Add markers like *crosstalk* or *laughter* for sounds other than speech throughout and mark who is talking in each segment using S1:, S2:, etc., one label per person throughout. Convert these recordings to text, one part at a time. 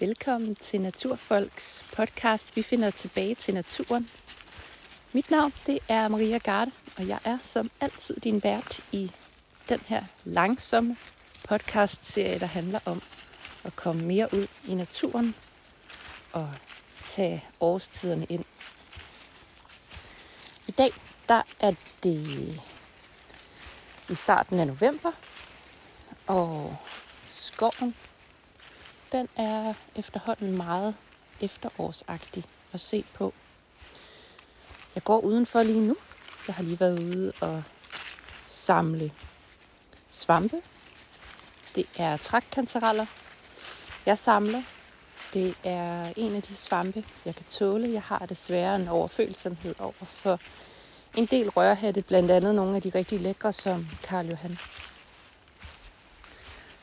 S1: Velkommen til Naturfolks podcast. Vi finder tilbage til naturen. Mit navn det er Maria Garde, og jeg er som altid din vært i den her langsomme podcast-serie, der handler om at komme mere ud i naturen og tage årstiderne ind. I dag der er det i starten af november, og skoven den er efterhånden meget efterårsagtig at se på. Jeg går udenfor lige nu. Jeg har lige været ude og samle svampe. Det er trækkantereller, jeg samler. Det er en af de svampe, jeg kan tåle. Jeg har desværre en overfølsomhed over for en del rørhatte, blandt andet nogle af de rigtig lækre, som Karl Johan.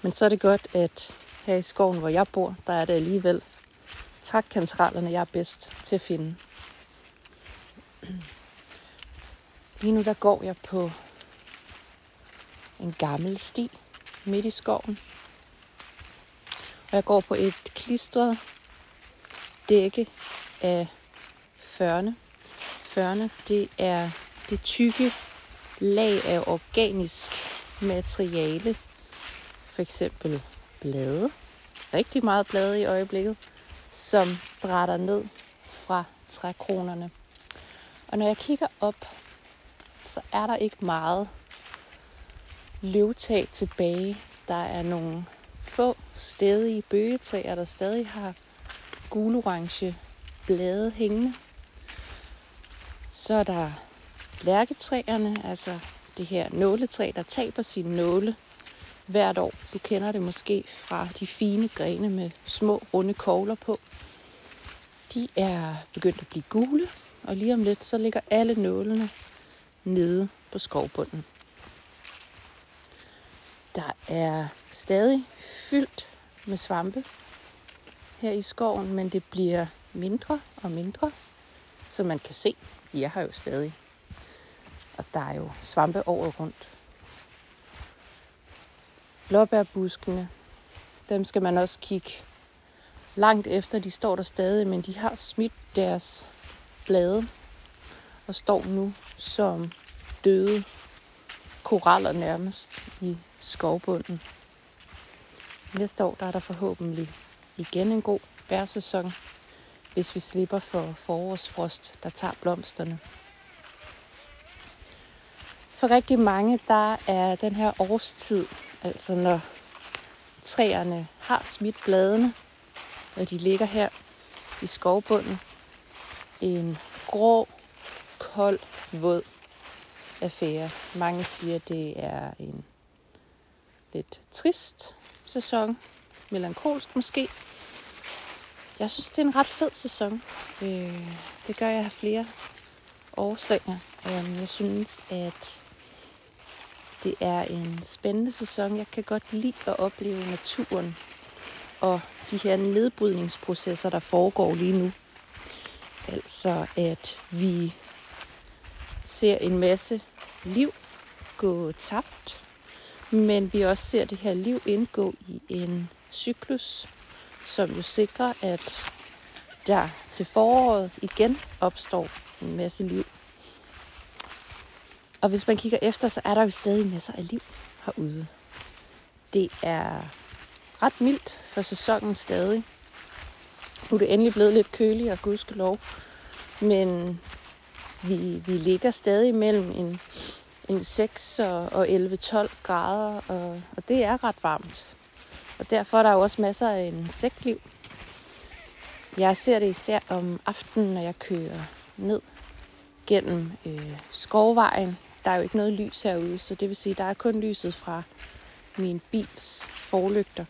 S1: Men så er det godt, at her i skoven, hvor jeg bor, der er det alligevel trækkantrallerne, jeg er bedst til at finde. Lige nu der går jeg på en gammel sti midt i skoven. Og jeg går på et klistret dække af førne. Førne, det er det tykke lag af organisk materiale. For eksempel blade. Rigtig meget blade i øjeblikket, som brætter ned fra trækronerne. Og når jeg kigger op, så er der ikke meget løvtag tilbage. Der er nogle få stedige bøgetager, der stadig har gul-orange blade hængende. Så er der lærketræerne, altså det her nåletræ, der taber sine nåle hvert år. Du kender det måske fra de fine grene med små runde kogler på. De er begyndt at blive gule, og lige om lidt så ligger alle nålene nede på skovbunden. Der er stadig fyldt med svampe her i skoven, men det bliver mindre og mindre, så man kan se, de er her jo stadig. Og der er jo svampe året rundt. Blåbærbuskene, dem skal man også kigge langt efter. De står der stadig, men de har smidt deres blade og står nu som døde koraller nærmest i skovbunden. Næste år der er der forhåbentlig igen en god bærsæson, hvis vi slipper for forårsfrost, der tager blomsterne. For rigtig mange, der er den her årstid Altså når træerne har smidt bladene, og de ligger her i skovbunden. En grå, kold, våd affære. Mange siger, det er en lidt trist sæson. Melankolsk måske. Jeg synes, det er en ret fed sæson. Øh, det gør jeg af flere årsager. Øhm, jeg synes, at det er en spændende sæson. Jeg kan godt lide at opleve naturen og de her nedbrydningsprocesser, der foregår lige nu. Altså at vi ser en masse liv gå tabt, men vi også ser det her liv indgå i en cyklus, som jo sikrer, at der til foråret igen opstår en masse liv. Og hvis man kigger efter, så er der jo stadig masser af liv herude. Det er ret mildt for sæsonen stadig. Nu er det endelig blevet lidt køligere, gudskelov. Men vi, vi ligger stadig mellem en, en 6 og 11-12 grader, og, og det er ret varmt. Og derfor er der jo også masser af insektliv. Jeg ser det især om aftenen, når jeg kører ned gennem øh, skovvejen der er jo ikke noget lys herude, så det vil sige, der er kun lyset fra min bils forlygter.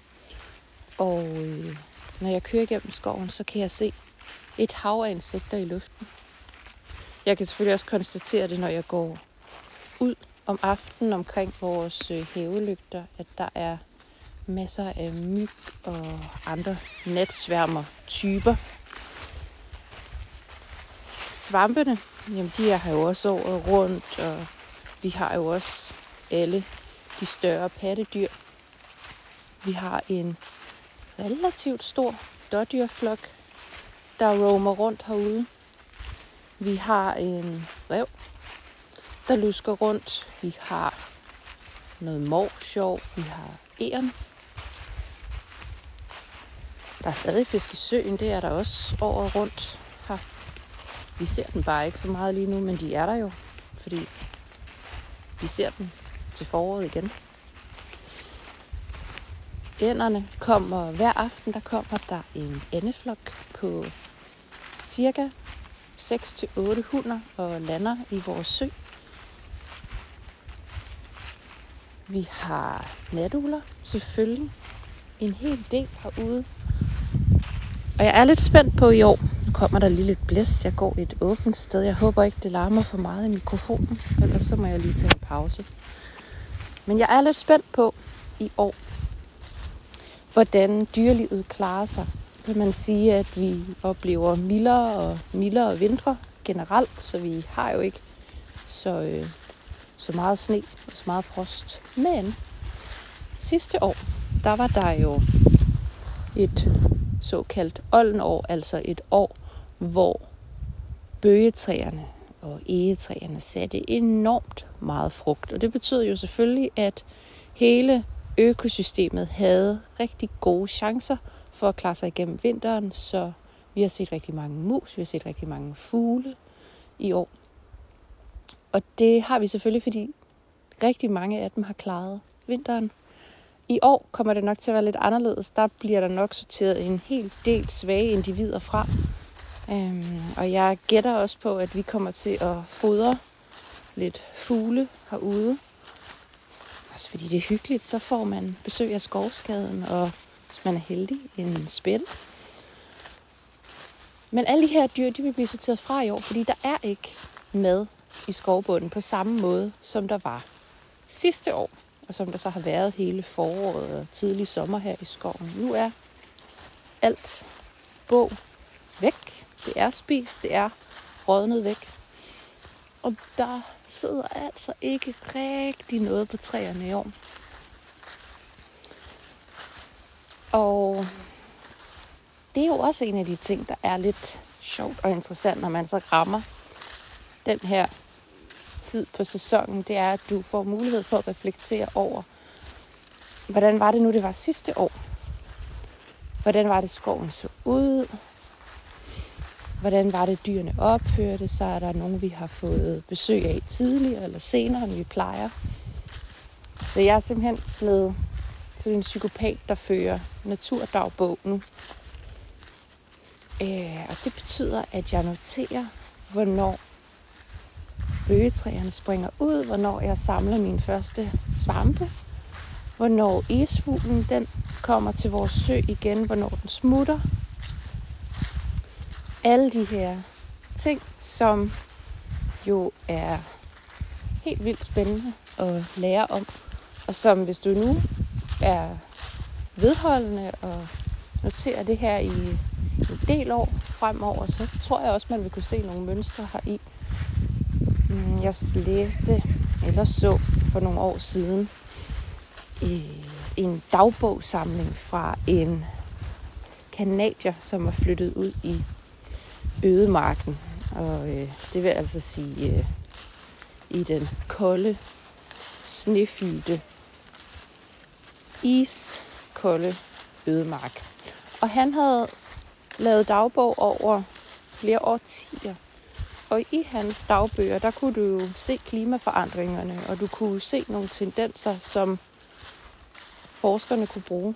S1: Og øh, når jeg kører gennem skoven, så kan jeg se et hav af insekter i luften. Jeg kan selvfølgelig også konstatere det, når jeg går ud om aftenen omkring vores øh, havelygter, at der er masser af myg og andre natsværmer typer. Svampene, jamen de er her jo også året rundt, og vi har jo også alle de større pattedyr. Vi har en relativt stor dårdyrflok, der roamer rundt herude. Vi har en rev, der lusker rundt. Vi har noget morsjov. Vi har æren. Der er stadig fisk i søen, det er der også over rundt her. Vi ser den bare ikke så meget lige nu, men de er der jo, fordi vi ser dem til foråret igen. Ænderne kommer hver aften, der kommer der en andeflok på cirka 6-8 hunder og lander i vores sø. Vi har natugler, selvfølgelig. En hel del herude. Og jeg er lidt spændt på i år. Nu kommer der lige lidt blæst. Jeg går i et åbent sted. Jeg håber ikke, det larmer for meget i mikrofonen. Ellers så må jeg lige tage en pause. Men jeg er lidt spændt på i år, hvordan dyrelivet klarer sig. Vil man sige, at vi oplever mildere og mildere vintre generelt, så vi har jo ikke så, øh, så meget sne og så meget frost. Men sidste år, der var der jo et såkaldt oldenår, altså et år, hvor bøgetræerne og egetræerne satte enormt meget frugt. Og det betød jo selvfølgelig, at hele økosystemet havde rigtig gode chancer for at klare sig igennem vinteren, så vi har set rigtig mange mus, vi har set rigtig mange fugle i år. Og det har vi selvfølgelig, fordi rigtig mange af dem har klaret vinteren. I år kommer det nok til at være lidt anderledes. Der bliver der nok sorteret en hel del svage individer fra. Øhm, og jeg gætter også på, at vi kommer til at fodre lidt fugle herude. Også fordi det er hyggeligt, så får man besøg af skovskaden, og hvis man er heldig, en spæt. Men alle de her dyr, de vil blive sorteret fra i år, fordi der er ikke mad i skovbunden på samme måde, som der var sidste år, og som der så har været hele foråret og tidlig sommer her i skoven. Nu er alt bog væk. Det er spist, det er rådnet væk. Og der sidder altså ikke rigtig noget på træerne i år. Og det er jo også en af de ting, der er lidt sjovt og interessant, når man så rammer den her tid på sæsonen, det er, at du får mulighed for at reflektere over, hvordan var det nu, det var sidste år? Hvordan var det, skoven så ud? Hvordan var det, dyrene opførte sig? Er der nogen, vi har fået besøg af tidligere eller senere, end vi plejer? Så jeg er simpelthen blevet sådan en psykopat, der fører naturdagbog nu. Øh, og det betyder, at jeg noterer, hvornår bøgetræerne springer ud, hvornår jeg samler min første svampe, hvornår isfuglen den kommer til vores sø igen, hvornår den smutter. Alle de her ting, som jo er helt vildt spændende at lære om, og som hvis du nu er vedholdende og noterer det her i en del år fremover, så tror jeg også, man vil kunne se nogle mønstre her i. Mm, jeg læste eller så for nogle år siden øh, en dagbogsamling fra en kanadier, som var flyttet ud i ødemarken. Og øh, det vil altså sige øh, i den kolde, snefyldte, iskolde ødemark. Og han havde lavet dagbog over flere årtier og i hans dagbøger, der kunne du jo se klimaforandringerne, og du kunne se nogle tendenser, som forskerne kunne bruge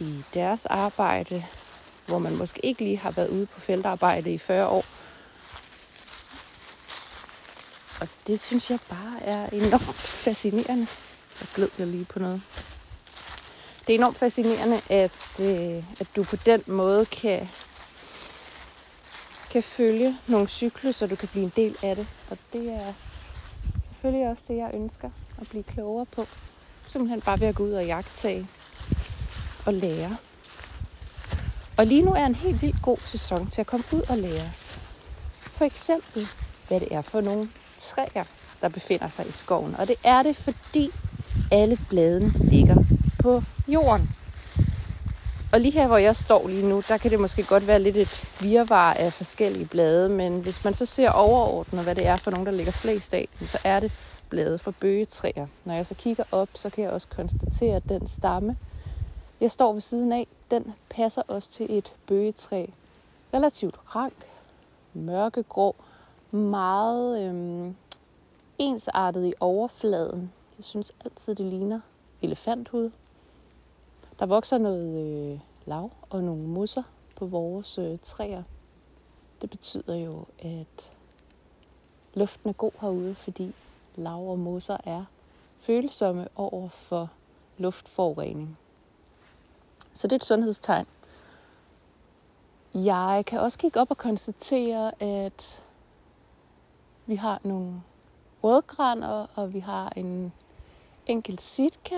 S1: i deres arbejde, hvor man måske ikke lige har været ude på feltarbejde i 40 år. Og det synes jeg bare er enormt *laughs* fascinerende. Jeg gled jeg lige på noget. Det er enormt fascinerende, at, øh, at du på den måde kan kan følge nogle cykluser, du kan blive en del af det. Og det er selvfølgelig også det, jeg ønsker at blive klogere på. Simpelthen bare ved at gå ud og jagtage og lære. Og lige nu er en helt vildt god sæson til at komme ud og lære. For eksempel, hvad det er for nogle træer, der befinder sig i skoven. Og det er det, fordi alle bladene ligger på jorden. Og lige her, hvor jeg står lige nu, der kan det måske godt være lidt et virvar af forskellige blade, men hvis man så ser overordnet, hvad det er for nogen, der ligger flest af, så er det blade fra bøgetræer. Når jeg så kigger op, så kan jeg også konstatere, at den stamme, jeg står ved siden af, den passer også til et bøgetræ. Relativt rank, mørkegrå, meget øhm, ensartet i overfladen. Jeg synes altid, det ligner elefanthud. Der vokser noget øh, lav og nogle mosser på vores øh, træer. Det betyder jo, at luften er god herude, fordi lav og mosser er følsomme over for luftforurening. Så det er et sundhedstegn. Jeg kan også kigge op og konstatere, at vi har nogle rødgrænder, og vi har en enkelt sitka.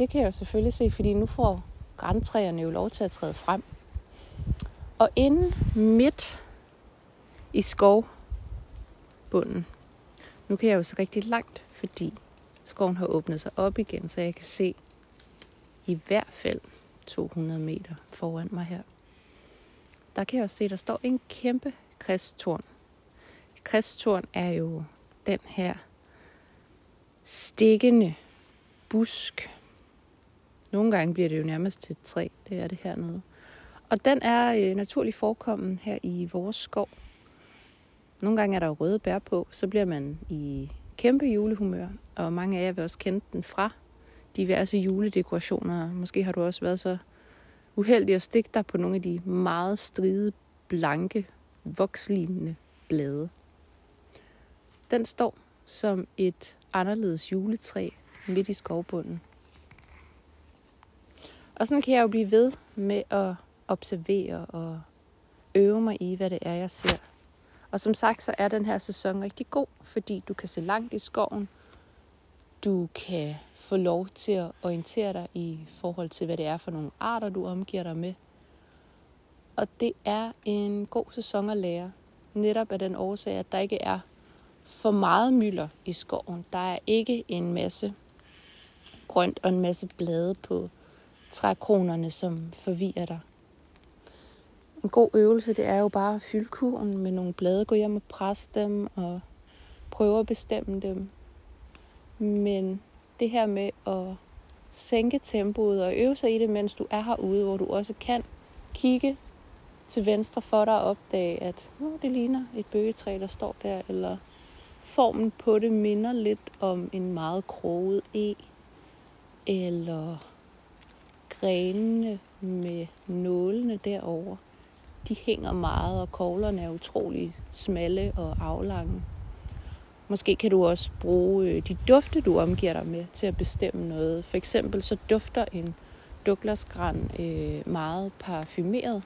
S1: Det kan jeg jo selvfølgelig se, fordi nu får græntræerne jo lov til at træde frem. Og inden midt i skovbunden, nu kan jeg jo se rigtig langt, fordi skoven har åbnet sig op igen, så jeg kan se i hvert fald 200 meter foran mig her. Der kan jeg også se, at der står en kæmpe kristtorn. Kristtorn er jo den her stikkende busk. Nogle gange bliver det jo nærmest til et træ, det er det hernede. Og den er øh, naturligt forekommen her i vores skov. Nogle gange er der røde bær på, så bliver man i kæmpe julehumør, og mange af jer vil også kende den fra diverse juledekorationer. Måske har du også været så uheldig at stikke dig på nogle af de meget stride, blanke, vokslignende blade. Den står som et anderledes juletræ midt i skovbunden. Og sådan kan jeg jo blive ved med at observere og øve mig i, hvad det er, jeg ser. Og som sagt, så er den her sæson rigtig god, fordi du kan se langt i skoven. Du kan få lov til at orientere dig i forhold til, hvad det er for nogle arter, du omgiver dig med. Og det er en god sæson at lære. Netop af den årsag, at der ikke er for meget mylder i skoven. Der er ikke en masse grønt og en masse blade på trækronerne, som forvirrer dig. En god øvelse, det er jo bare at fylde kurven med nogle blade, gå hjem og presse dem og prøve at bestemme dem. Men det her med at sænke tempoet og øve sig i det, mens du er herude, hvor du også kan kigge til venstre for dig og opdage, at oh, det ligner et bøgetræ, der står der, eller formen på det minder lidt om en meget kroget e, eller grenene med nålene derover. De hænger meget, og koglerne er utrolig smalle og aflange. Måske kan du også bruge øh, de dufte, du omgiver dig med, til at bestemme noget. For eksempel så dufter en Douglasgran øh, meget parfumeret.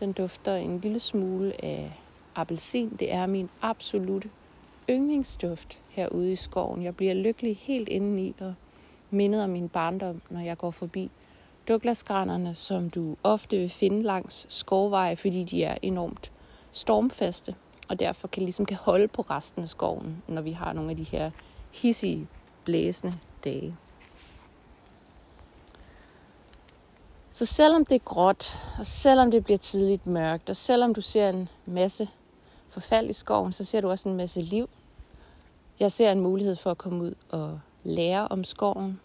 S1: Den dufter en lille smule af appelsin. Det er min absolute yndlingsduft herude i skoven. Jeg bliver lykkelig helt indeni og mindet om min barndom, når jeg går forbi Douglasgranerne, som du ofte vil finde langs skovveje, fordi de er enormt stormfaste, og derfor kan ligesom kan holde på resten af skoven, når vi har nogle af de her hissige, blæsende dage. Så selvom det er gråt, og selvom det bliver tidligt mørkt, og selvom du ser en masse forfald i skoven, så ser du også en masse liv. Jeg ser en mulighed for at komme ud og lære om skoven.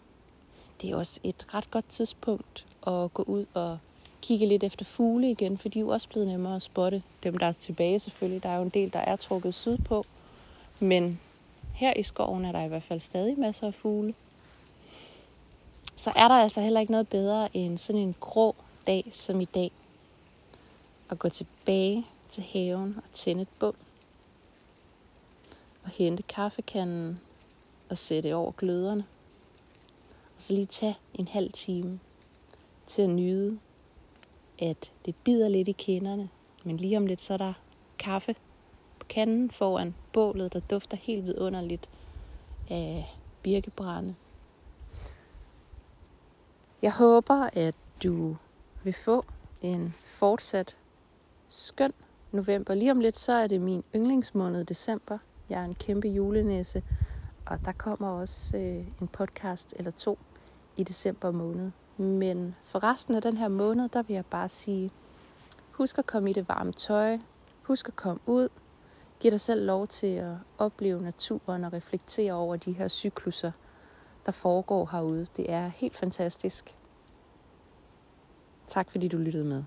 S1: Det er også et ret godt tidspunkt at gå ud og kigge lidt efter fugle igen, for de er jo også blevet nemmere at spotte. Dem, der er tilbage selvfølgelig. Der er jo en del, der er trukket sydpå. Men her i skoven er der i hvert fald stadig masser af fugle. Så er der altså heller ikke noget bedre end sådan en grå dag som i dag. At gå tilbage til haven og tænde et bål. Og hente kaffekanden og sætte over gløderne. Så lige tag en halv time til at nyde at det bider lidt i kinderne, men lige om lidt så er der kaffe på kanden foran bålet, der dufter helt vidunderligt af birkebrænde. Jeg håber, at du vil få en fortsat skøn november. Lige om lidt, så er det min yndlingsmåned december. Jeg er en kæmpe julenæse, og der kommer også øh, en podcast eller to i december måned. Men for resten af den her måned, der vil jeg bare sige, husk at komme i det varme tøj, husk at komme ud, giv dig selv lov til at opleve naturen og reflektere over de her cykluser, der foregår herude. Det er helt fantastisk. Tak fordi du lyttede med.